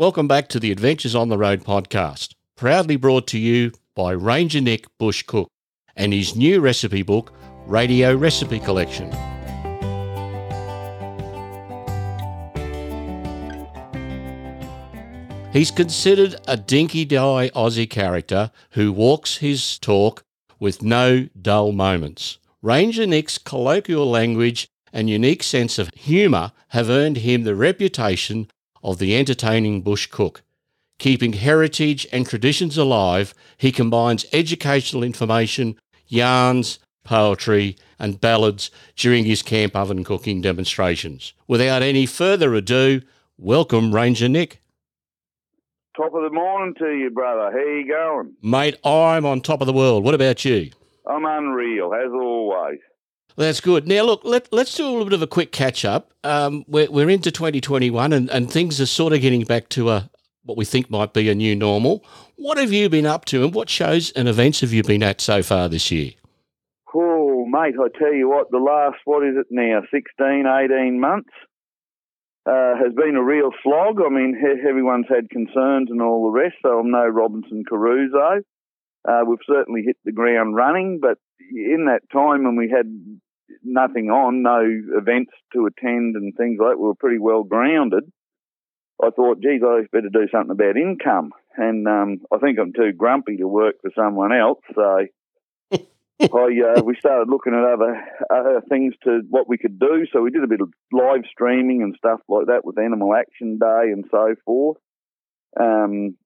Welcome back to the Adventures on the Road podcast, proudly brought to you by Ranger Nick Bush Cook and his new recipe book, Radio Recipe Collection. He's considered a dinky die Aussie character who walks his talk with no dull moments. Ranger Nick's colloquial language and unique sense of humour have earned him the reputation of the entertaining bush cook. Keeping heritage and traditions alive, he combines educational information, yarns, poetry, and ballads during his camp oven cooking demonstrations. Without any further ado, welcome Ranger Nick. Top of the morning to you, brother. How you going? Mate, I'm on top of the world. What about you? I'm unreal, as always. That's good. Now, look, let, let's do a little bit of a quick catch up. Um, we're, we're into 2021 and, and things are sort of getting back to a what we think might be a new normal. What have you been up to and what shows and events have you been at so far this year? Oh, mate, I tell you what, the last, what is it now, 16, 18 months uh, has been a real slog. I mean, everyone's had concerns and all the rest, so I'm no Robinson Crusoe. Uh, we've certainly hit the ground running, but in that time when we had nothing on, no events to attend and things like that. We were pretty well grounded. I thought, geez, I better do something about income. And um, I think I'm too grumpy to work for someone else. So I, uh, we started looking at other, other things to what we could do. So we did a bit of live streaming and stuff like that with Animal Action Day and so forth. Um,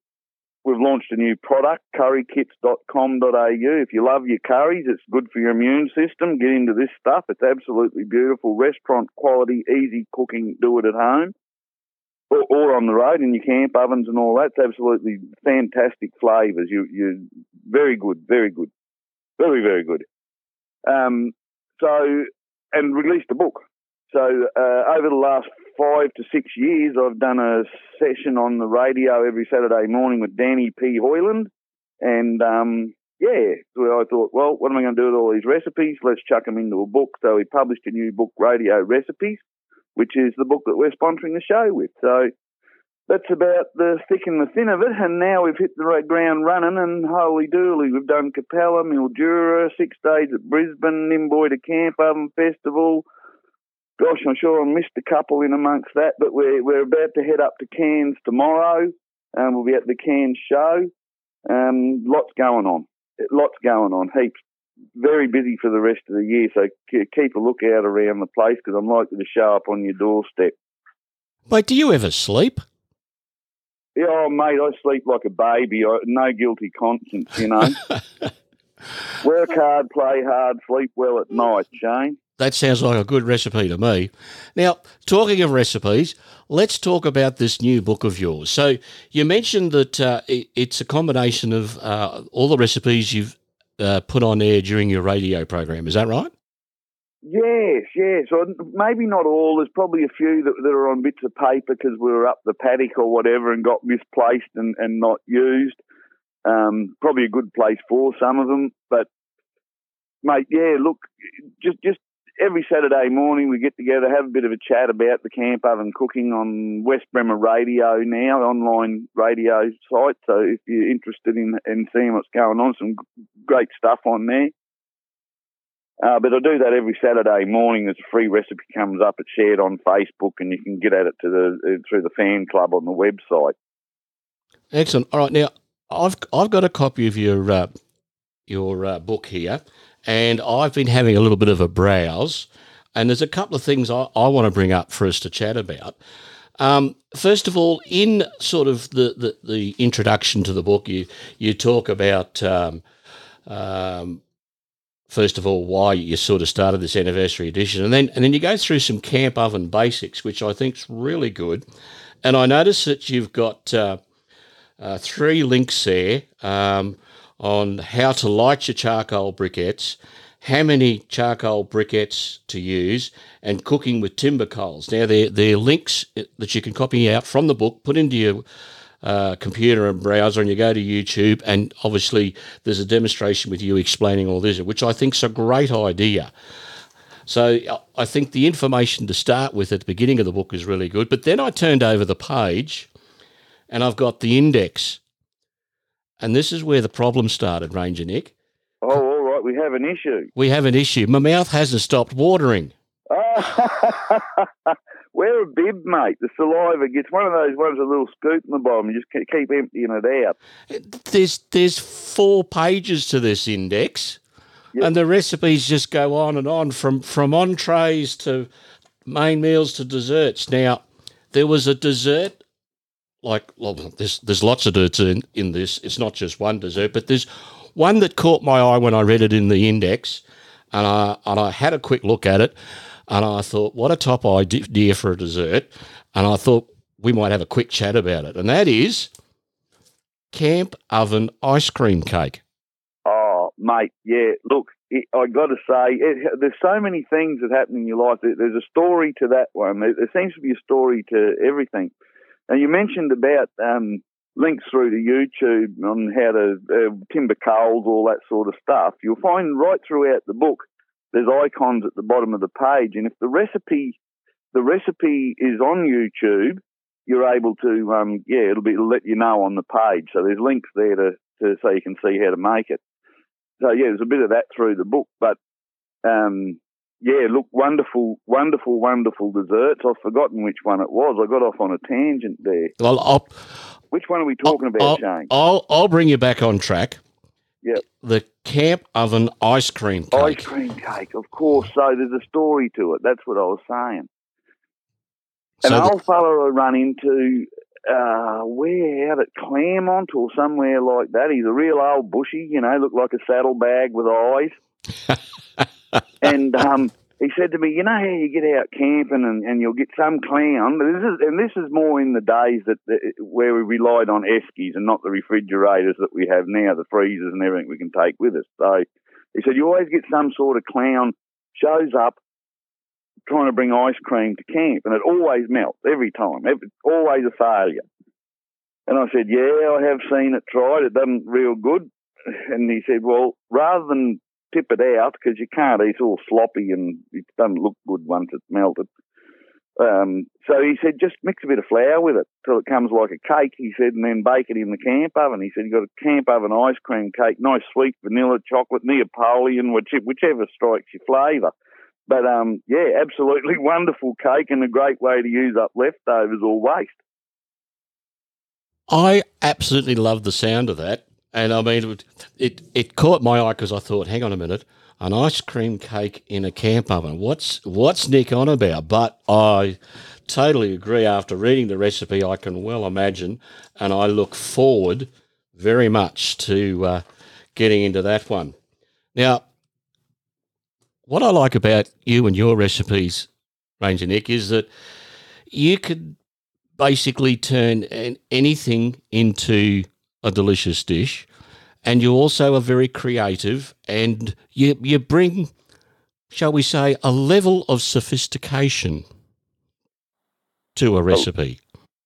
We've launched a new product, currykits.com.au. If you love your curries, it's good for your immune system. Get into this stuff. It's absolutely beautiful. Restaurant quality, easy cooking, do it at home or, or on the road in your camp ovens and all that. It's absolutely fantastic flavours. You, you, very good, very good. Very, very good. Um, so, and released a book. So uh, over the last five to six years, I've done a session on the radio every Saturday morning with Danny P. Hoyland. And um, yeah, so I thought, well, what am I going to do with all these recipes? Let's chuck them into a book. So we published a new book, Radio Recipes, which is the book that we're sponsoring the show with. So that's about the thick and the thin of it. And now we've hit the ground running, and holy dooly, we've done Capella, Mildura, six days at Brisbane, Nimboy to Camp Oven Festival gosh, I'm sure I missed a couple in amongst that, but we're we're about to head up to Cairns tomorrow. Um, we'll be at the Cairns show. Um, lots going on. Lots going on. Heaps. Very busy for the rest of the year, so keep a lookout around the place because I'm likely to show up on your doorstep. Mate, do you ever sleep? Yeah, oh, mate, I sleep like a baby. I, no guilty conscience, you know. Work hard, play hard, sleep well at night, Shane. That sounds like a good recipe to me. Now, talking of recipes, let's talk about this new book of yours. So, you mentioned that uh, it, it's a combination of uh, all the recipes you've uh, put on air during your radio program. Is that right? Yes, yes. Or maybe not all. There's probably a few that, that are on bits of paper because we were up the paddock or whatever and got misplaced and, and not used. Um, probably a good place for some of them, but mate, yeah. Look, just just every Saturday morning we get together, have a bit of a chat about the camp oven cooking on West Bremer Radio now, online radio site. So if you're interested in, in seeing what's going on, some great stuff on there. Uh, but I do that every Saturday morning. There's a free recipe comes up. It's shared on Facebook, and you can get at it the through the fan club on the website. Excellent. All right, now I've I've got a copy of your uh, your uh, book here, and I've been having a little bit of a browse, and there's a couple of things I, I want to bring up for us to chat about. Um, first of all, in sort of the, the, the, introduction to the book, you you talk about um, um, first of all why you sort of started this anniversary edition, and then and then you go through some camp oven basics, which I think is really good. And I notice that you've got uh, uh, three links there. Um, on how to light your charcoal briquettes, how many charcoal briquettes to use, and cooking with timber coals. Now, they're, they're links that you can copy out from the book, put into your uh, computer and browser, and you go to YouTube, and obviously there's a demonstration with you explaining all this, which I think is a great idea. So I think the information to start with at the beginning of the book is really good. But then I turned over the page and I've got the index. And this is where the problem started, Ranger Nick. Oh, all right. We have an issue. We have an issue. My mouth hasn't stopped watering. Wear a bib, mate. The saliva gets one of those ones, a little scoop in the bottom. You just ke- keep emptying it out. There's there's four pages to this index, Yep. and the recipes just go on and on from from entrees to main meals to desserts. Now, there was a dessert like well, there's there's lots of desserts in, in this. It's not just one dessert, but there's one that caught my eye when I read it in the index, and I and I had a quick look at it, and I thought, what a top idea for a dessert, and I thought we might have a quick chat about it, and that is camp oven ice cream cake. Oh, mate, yeah. Look, it, I got to say, it, there's so many things that happen in your life. There, there's a story to that one. There, there seems to be a story to everything. And you mentioned about um, links through to YouTube on how to uh, timber coals, all that sort of stuff. You'll find right throughout the book there's icons at the bottom of the page, and if the recipe the recipe is on YouTube, you're able to um, yeah, it'll be it'll let you know on the page. So there's links there to, to so you can see how to make it. So yeah, there's a bit of that through the book, but um, yeah, look, wonderful, wonderful, wonderful desserts. I've forgotten which one it was. I got off on a tangent there. Well, I'll Which one are we talking about, I'll, Shane? I'll I'll bring you back on track. Yep. The camp oven ice cream cake. Ice cream cake, of course. So there's a story to it. That's what I was saying. An So the- old fella I run into, uh, where out at Claremont or somewhere like that. He's a real old bushy, you know, looked like a saddlebag with eyes. and um, he said to me, "You know how you get out camping and, and you'll get some clown. This is, and this is more in the days that, that where we relied on eskies and not the refrigerators that we have now, the freezers and everything we can take with us. So he said you always get some sort of clown shows up trying to bring ice cream to camp, and it always melts every time. Every, always a failure. And I said, "Yeah, I have seen it tried. It doesn't real good." And he said, "Well, rather than tip it out because you can't. It's all sloppy and it doesn't look good once it's melted. Um, so he said, just mix a bit of flour with it till it comes like a cake. He said, and then bake it in the camp oven. He said, you've got a camp oven ice cream cake, nice sweet vanilla, chocolate, Neapolitan, which, whichever strikes your flavour. But um, yeah, absolutely wonderful cake and a great way to use up leftovers or waste. I absolutely love the sound of that. And I mean, it, it, caught my eye because I thought, hang on a minute, an ice cream cake in a camp oven. What's what's Nick on about? But I totally agree. After reading the recipe, I can well imagine, and I look forward very much to uh, getting into that one. Now, what I like about you and your recipes, Ranger Nick, is that you could basically turn an, anything into a delicious dish, and you also are very creative, and you you bring, shall we say, a level of sophistication to a recipe.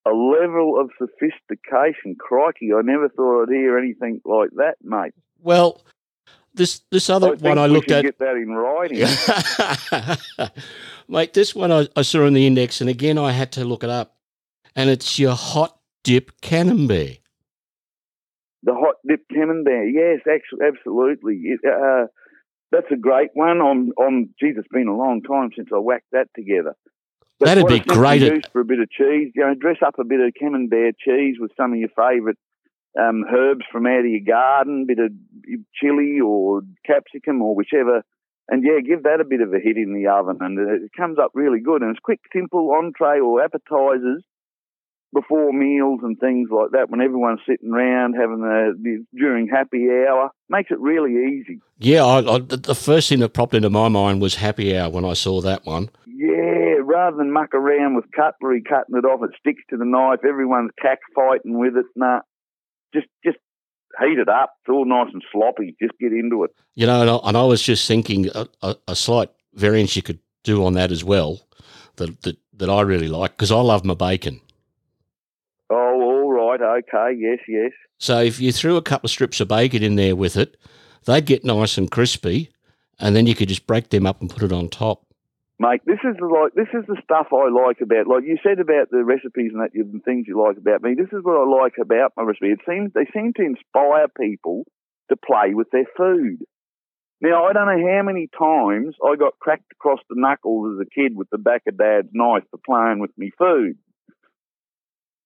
A level of sophistication. Crikey, I never thought I'd hear anything like that, mate. Well, this this other I one I looked at, get that in writing. mate. This one I, I saw in the index, and again I had to look it up, and it's your hot dip camembert. The hot dip camembert, yes, actually, absolutely. It, uh, that's a great one. On on, geez, it's been a long time since I whacked that together. But That'd be a great at- for a bit of cheese. You know, dress up a bit of camembert cheese with some of your favourite um, herbs from out of your garden, bit of chili or capsicum or whichever, and yeah, give that a bit of a hit in the oven, and it comes up really good. And it's quick, simple entree or appetizers before meals and things like that. When everyone's sitting around having the during happy hour, makes it really easy. Yeah, I, I, the the first thing that popped into my mind was happy hour when I saw that one. Yeah, rather than muck around with cutlery, cutting it off, it sticks to the knife. Everyone's cack fighting with it. Nah, just just heat it up. It's all nice and sloppy. Just get into it. You know, and I, and I was just thinking a, a, a slight variance you could do on that as well that that, that I really like because I love my bacon. Right, okay, yes, yes. So if you threw a couple of strips of bacon in there with it, they'd get nice and crispy, and then you could just break them up and put it on top. Mate, this is the like this is the stuff I like about like you said about the recipes and that you- the things you like about me. This is what I like about my recipe. It seems they seem to inspire people to play with their food. Now I don't know how many times I got cracked across the knuckles as a kid with the back of Dad's knife for playing with me food.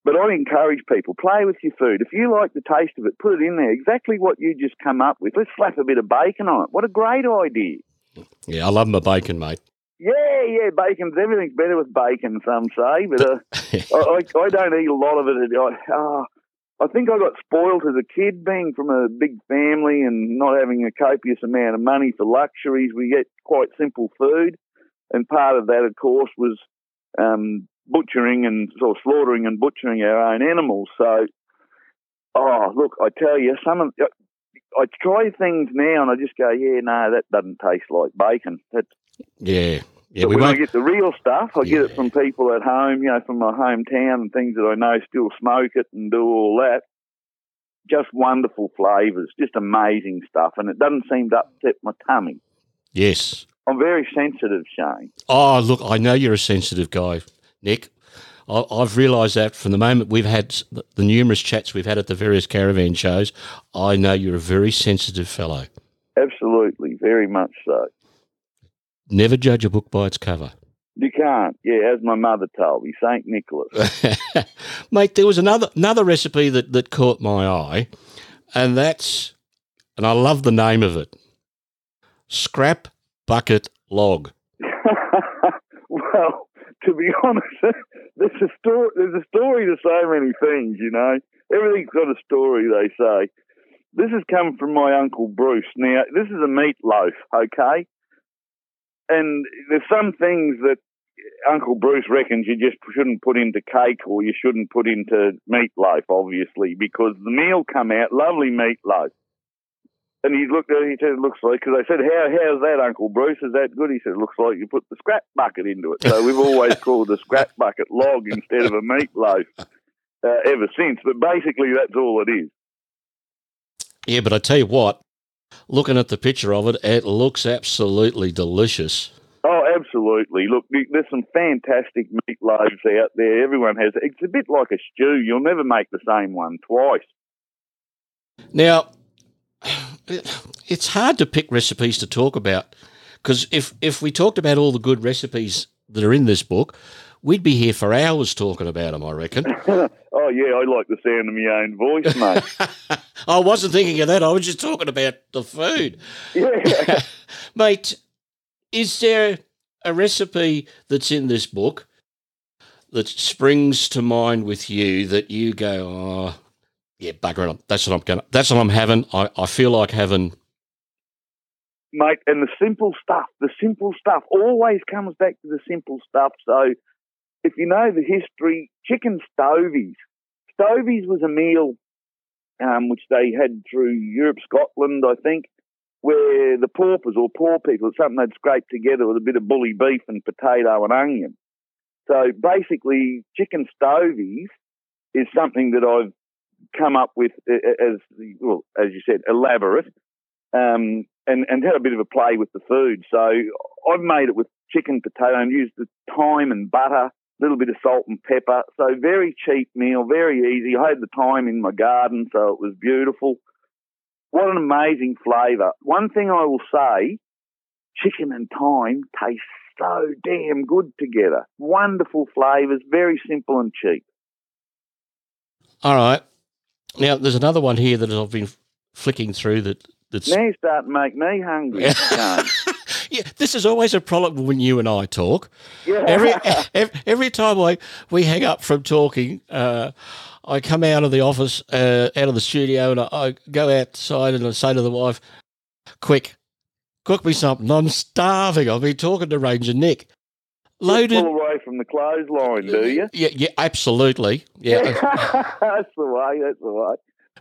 But I encourage people play with your food. If you like the taste of it, put it in there. Exactly what you just come up with. Let's slap a bit of bacon on it. What a great idea! Yeah, I love my bacon, mate. Yeah, yeah, bacon's everything's better with bacon. Some say, but uh, I, I, I don't eat a lot of it. I, uh, I think I got spoiled as a kid, being from a big family and not having a copious amount of money for luxuries. We get quite simple food, and part of that, of course, was um, butchering and or slaughtering and butchering our own animals. So, oh, look, I tell you, some of uh, I try things now and I just go, yeah, no, that doesn't taste like bacon. That's yeah, yeah. but We when I won't. get the real stuff, I get it from people at home, you know, from my hometown and things that I know still smoke it and do all that. Just wonderful flavours, just amazing stuff, and it doesn't seem to upset my tummy. Yes. I'm very sensitive, Shane. Oh, look, I know you're a sensitive guy, Nick. I, I've realised that from the moment we've had the, the numerous chats we've had at the various caravan shows. I know you're a very sensitive fellow. Absolutely, very much so. Never judge a book by its cover. You can't, yeah, as my mother told me, St. Nicholas. Mate, there was another another recipe that, that caught my eye, and that's, and I love the name of it Scrap Bucket Log. well, to be honest, there's a story. There's a story to so many things. You know, everything's got a story. They say. This has come from my uncle Bruce. Now, this is a meatloaf, okay? And there's some things that Uncle Bruce reckons you just shouldn't put into cake or you shouldn't put into meatloaf, obviously, because the meal come out lovely meatloaf. And he looked at it, he said, it looks like, because I said, How, how's that, Uncle Bruce? Is that good? He said, it looks like you put the scrap bucket into it. So we've always called the scrap bucket log instead of a meatloaf uh, ever since. But basically, that's all it is. Yeah, but I tell you what, looking at the picture of it, it looks absolutely delicious. Oh, absolutely. Look, there's some fantastic meatloaves out there. Everyone has. It's a bit like a stew. You'll never make the same one twice. Now, it's hard to pick recipes to talk about because if, if we talked about all the good recipes that are in this book, we'd be here for hours talking about them, I reckon. oh, yeah, I like the sound of my own voice, mate. I wasn't thinking of that. I was just talking about the food. yeah. Mate, is there a recipe that's in this book that springs to mind with you that you go, oh, yeah, bugger it. That's what I'm going that's what I'm having. I, I feel like having, mate, and the simple stuff, the simple stuff always comes back to the simple stuff. So if you know the history, chicken stovies. Stovies was a meal um, which they had through Europe, Scotland, I think, where the paupers or poor people, it's something they'd scrape together with a bit of bully beef and potato and onion. So basically, chicken stovies is something that I've come up with as, well, as you said, elaborate, um, and, and had a bit of a play with the food. So I've made it with chicken, potato, and used the thyme and butter, a little bit of salt and pepper. So very cheap meal, very easy. I had the thyme in my garden, so it was beautiful. What an amazing flavour. One thing I will say, chicken and thyme taste so damn good together. Wonderful flavours, very simple and cheap. all right. Now, there's another one here that I've been flicking through that, that's, Now you start to make me hungry. Sean. yeah, this is always a problem when you and I talk. yeah. every, every every time I we hang up from talking, uh, I come out of the office, uh, out of the studio, and I, I go outside and I say to the wife, "Quick, cook me something. I'm starving. I've been talking to Ranger Nick. Loaded, clothesline, do you? yeah, yeah, absolutely, yeah, that's the way. That's the way.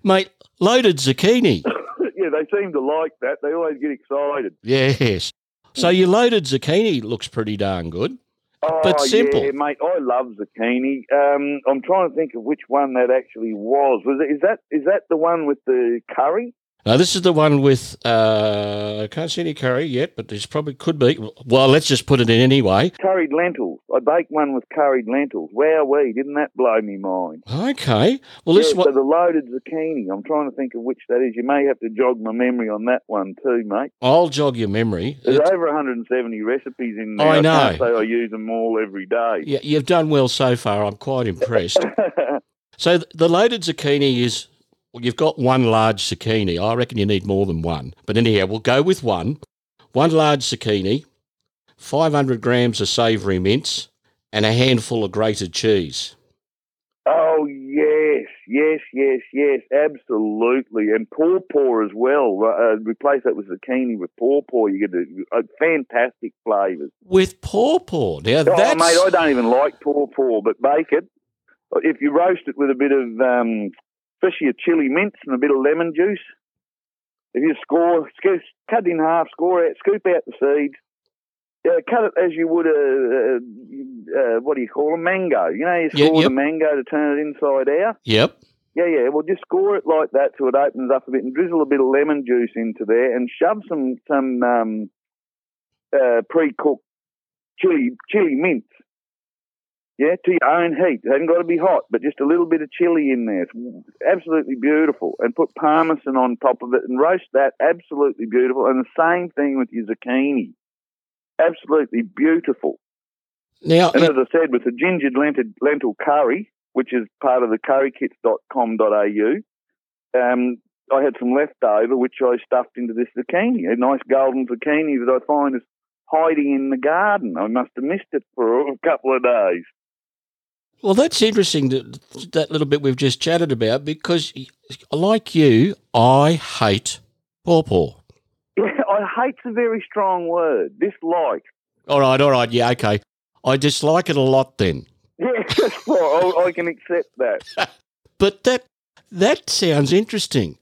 mate. Loaded zucchini. yeah, they seem to like that. They always get excited. Yes. So your loaded zucchini looks pretty darn good. Oh, But simple. yeah, mate. I love zucchini. Um, I'm trying to think of which one that actually was. Was it? Is that is that the one with the curry? Now this is the one with uh, I can't see any curry yet, but this probably could be. Well, let's just put it in anyway. Curried lentils. I baked one with curried lentils. Wow, wee! Didn't that blow me mind? Okay. Well, this yeah, what so the loaded zucchini. I'm trying to think of which that is. You may have to jog my memory on that one too, mate. I'll jog your memory. There's It's- over 170 recipes in there. I know. say I use them all every day. yeah, you've done well so far. I'm quite impressed. So the loaded zucchini is well, you've got one large zucchini. I reckon you need more than one. But anyhow, we'll go with one. One large zucchini, 500 grams of savoury mince, and a handful of grated cheese. oh yes, yes, yes, yes, absolutely, and pawpaw as well. Uh, replace that with zucchini with pawpaw. You get a, a fantastic flavours. With pawpaw. Now Oh, that's mate, I don't even like pawpaw, but bake it. If you roast it with a bit of, um, especially a chili mince and a bit of lemon juice, if you score, scoop, cut it in half, score out, scoop out the seeds, uh, cut it as you would a, a, uh what do you call a mango? You know, you Yeah, score yep. the mango to turn it inside out. Yep. Yeah, yeah. Well, just score it like that so it opens up a bit, and drizzle a bit of lemon juice into there, and shove some some um, uh, pre-cooked chili chili mince. Yeah, to your own heat. It hasn't got to be hot, but just a little bit of chili in there. It's absolutely beautiful. And put parmesan on top of it and roast that. Absolutely beautiful. And the same thing with your zucchini. Absolutely beautiful. Now, And as I said, with the gingered lentil, lentil curry, which is part of the currykits.com.au, um, I had some left over, which I stuffed into this zucchini, a nice golden zucchini that I find is hiding in the garden. I must have missed it for a couple of days. Well, that's interesting that, that little bit we've just chatted about because, like you, I hate pawpaw. I hate's a very strong word. Dislike. All right, all right, yeah, okay. I dislike it a lot then. Yeah, that's right. I, I can accept that. But that that sounds interesting.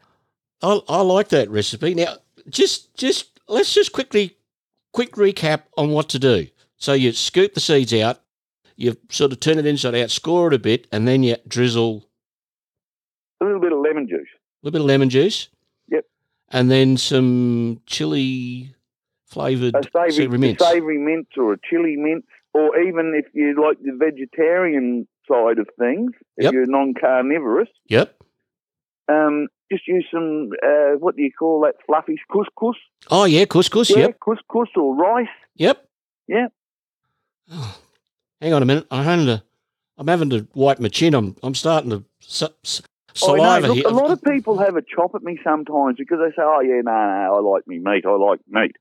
I, I like that recipe. Now, just just let's just quickly quick recap on what to do. So you scoop the seeds out, you sort of turn it inside out, score it a bit, and then you drizzle A little bit of lemon juice. a little bit of lemon juice. Yep. And then some chili flavoured A savoury, savoury mince. savoury mince or a chili mint, or even if you like the vegetarian side of things, if Yep. you're non-carnivorous, Yep. um, just use some, uh, what do you call that, fluffy couscous? Oh yeah, couscous. Yeah, Yep. couscous or rice. Yep. Yep. Oh, hang on a minute. I'm having to. I'm having to wipe my chin. I'm. I'm starting to s- s- I know. saliva oh, Look, here. a lot of people have a chop at me sometimes because they say, "Oh yeah, no, no, I like me meat. I like meat."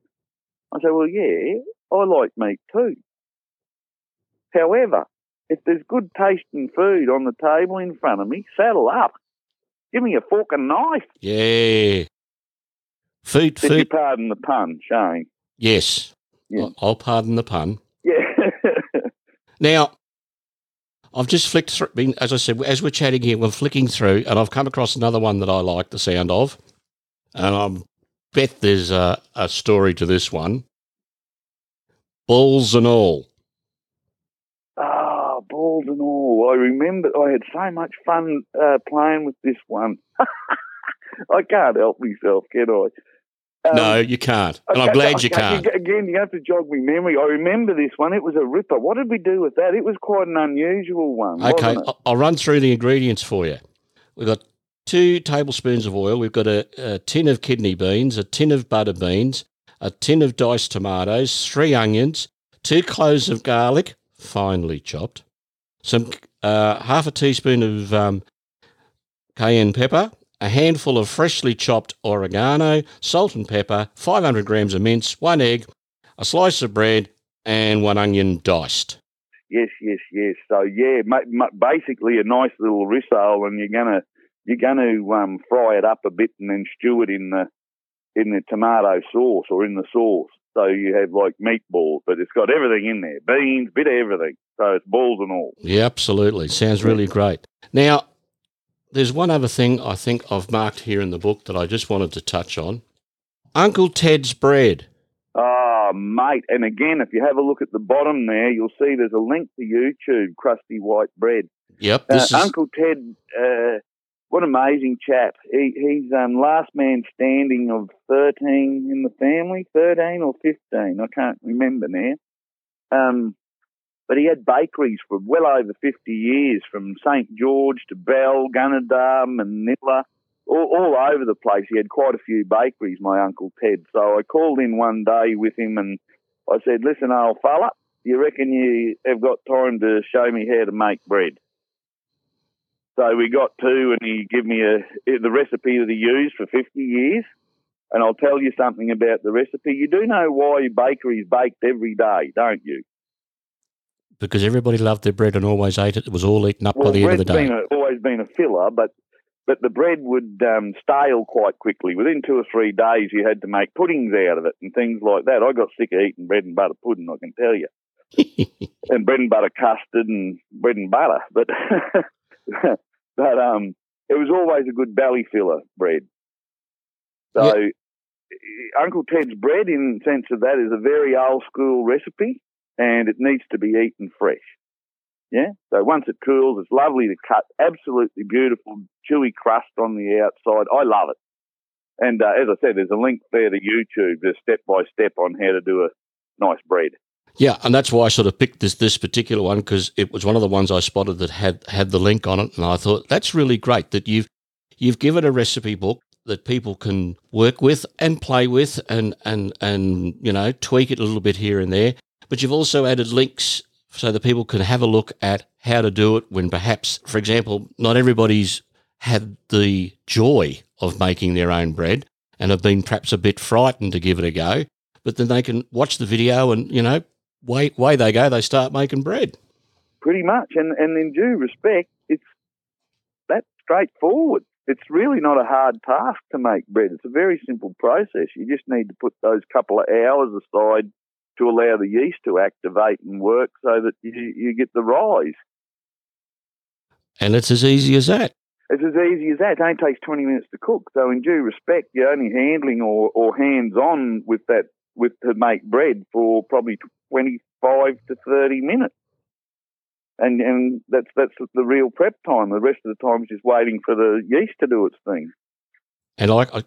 I say, "Well, yeah, I like meat too." However, if there's good tasting food on the table in front of me, saddle up. Give me a fork and knife. yeah. Food. You Food. pardon the pun, Shane. Yes. Yeah. I'll- I'll pardon the pun. Yeah. Now, I've just flicked through. As I said, as we're chatting here, we're flicking through, and I've come across another one that I like the sound of, and I bet there's a, a story to this one. Balls and all. Ah, balls and all. I remember I had so much fun uh, playing with this one. I can't help myself, can I? Um, no, you can't, and I'm glad you okay, can't. Again, you have to jog me memory. I remember this one. It was a ripper. What did we do with that? It was quite an unusual one. Okay, wasn't it? I'll- I'll run through the ingredients for you. We've got two tablespoons of oil. We've got a, a tin of kidney beans, a tin of butter beans, a tin of diced tomatoes, three onions, two cloves of garlic, finely chopped, some uh, half a teaspoon of um, cayenne pepper, a handful of freshly chopped oregano, salt and pepper, 500 grams of mince, one egg, a slice of bread, and one onion diced. Yes, yes, yes. So yeah, basically a nice little rissole, and you're gonna you're gonna um, fry it up a bit and then stew it in the in the tomato sauce or in the sauce. So you have like meatballs, but it's got everything in there, beans, bit of everything. So it's balls and all. Yeah, absolutely. Sounds really great. Now, there's one other thing I think I've marked here in the book that I just wanted to touch on. Uncle Ted's bread. Oh, mate. And again, if you have a look at the bottom there, you'll see there's a link to YouTube, Crusty White Bread. Yep, Uh, is Uncle Ted, uh, what an amazing chap. He, he's um, last man standing of 13 in the family, 13 or 15, I can't remember now. Um, but he had bakeries for well over 50 years, from St George to Bell, Gunnedah, Manilla, all, all over the place. He had quite a few bakeries, my Uncle Ted. So I called in one day with him and I said, listen, old fella, you reckon you have got time to show me how to make bread? So we got to, and he gave me a the recipe that he used for 50 years. And I'll tell you something about the recipe. You do know why bakeries baked every day, don't you? Because everybody loved their bread and always ate it. It was all eaten up well, by the end of the day. Been a, always been a filler, but but the bread would um, stale quite quickly. Within two or three days, you had to make puddings out of it and things like that. I got sick of eating bread and butter pudding, I can tell you, and bread and butter custard and bread and butter. But but um, it was always a good belly filler bread. So yep. Uncle Ted's bread, in the sense of that, is a very old school recipe, and it needs to be eaten fresh. Yeah. So once it cools, it's lovely to cut. Absolutely beautiful, chewy crust on the outside. I love it. And uh, as I said, there's a link there to YouTube, just step by step on how to do a nice bread. Yeah, and that's why I sort of picked this this particular one because it was one of the ones I spotted that had had the link on it, and I thought that's really great that you've you've given a recipe book that people can work with and play with and and and you know tweak it a little bit here and there. But you've also added links so that people can have a look at how to do it when perhaps, for example, not everybody's had the joy of making their own bread and have been perhaps a bit frightened to give it a go. But then they can watch the video and you know way way they go, they start making bread. Pretty much, and and in due respect, it's that straightforward. It's really not a hard task to make bread. It's a very simple process. You just need to put those couple of hours aside to allow the yeast to activate and work so that you, you get the rise. And it's as easy as that. It's as easy as that. It only takes 20 minutes to cook. So, in due respect, you're only handling or, or hands on with that with to make bread for probably 25 to 30 minutes. And and that's that's the real prep time. The rest of the time is just waiting for the yeast to do its thing. And I like I,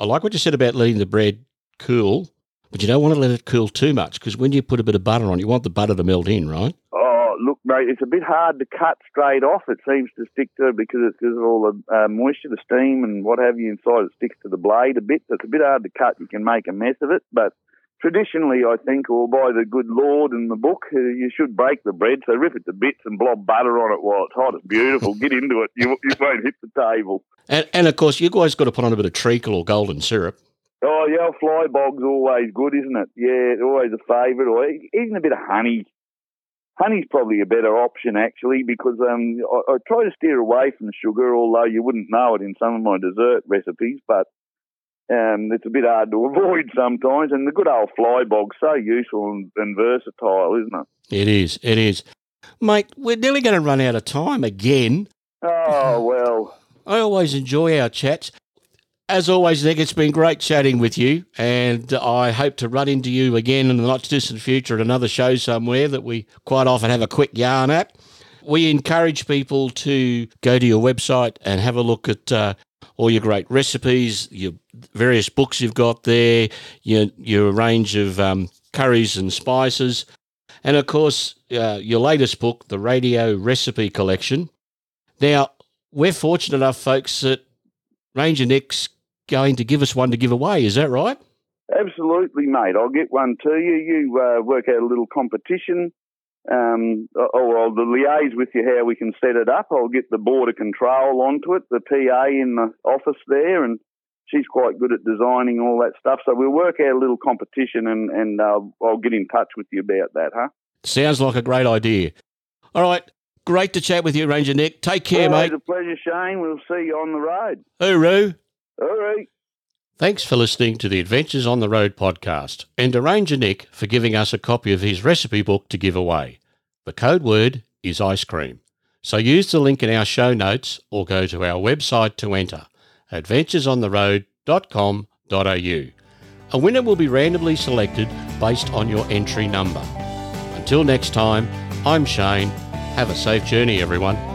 I like what you said about letting the bread cool, but you don't want to let it cool too much because when you put a bit of butter on, you want the butter to melt in, right? Oh, look, mate, it's a bit hard to cut straight off. It seems to stick to it because it's because of all the uh, moisture, the steam, and what have you inside. It sticks to the blade a bit, so it's a bit hard to cut. You can make a mess of it, but traditionally, I think, or by the good Lord in the book, uh, you should break the bread, so rip it to bits and blob butter on it while it's hot. It's beautiful. Get into it. You, you won't hit the table. And, and of course, you guys got to put on a bit of treacle or golden syrup. Oh, yeah, fly bog's always good, isn't it? Yeah, always a favourite. Or even a bit of honey. Honey's probably a better option, actually, because um, I, I try to steer away from sugar, although you wouldn't know it in some of my dessert recipes. But um, it's a bit hard to avoid sometimes. And the good old fly bog's so useful and, and versatile, isn't it? It is. It is. Mate, we're nearly going to run out of time again. Oh, well. I always enjoy our chats. As always, Nick, it's been great chatting with you, and I hope to run into you again in the not too distant future at another show somewhere that we quite often have a quick yarn at. We encourage people to go to your website and have a look at uh, all your great recipes, your various books you've got there, your, your range of um, curries and spices, and of course, uh, your latest book, the Radio Recipe Collection. Now, we're fortunate enough, folks, that Ranger Nick's going to give us one to give away. Is that right? Absolutely, mate. I'll get one to you. You uh, work out a little competition um, or I'll liaise with you how we can set it up. I'll get the border control onto it, the PA in the office there, and she's quite good at designing all that stuff. So we'll work out a little competition, and and uh, I'll get in touch with you about that, huh? Sounds like a great idea. All right. Great to chat with you, Ranger Nick. Take care, well, mate. It's a pleasure, Shane. We'll see you on the road. Hooroo. All right. Thanks for listening to the Adventures on the Road podcast and to Ranger Nick for giving us a copy of his recipe book to give away. The code word is ice cream. So use the link in our show notes or go to our website to enter adventuresontheroad.com.au. A winner will be randomly selected based on your entry number. Until next time, I'm Shane. Have a safe journey, everyone.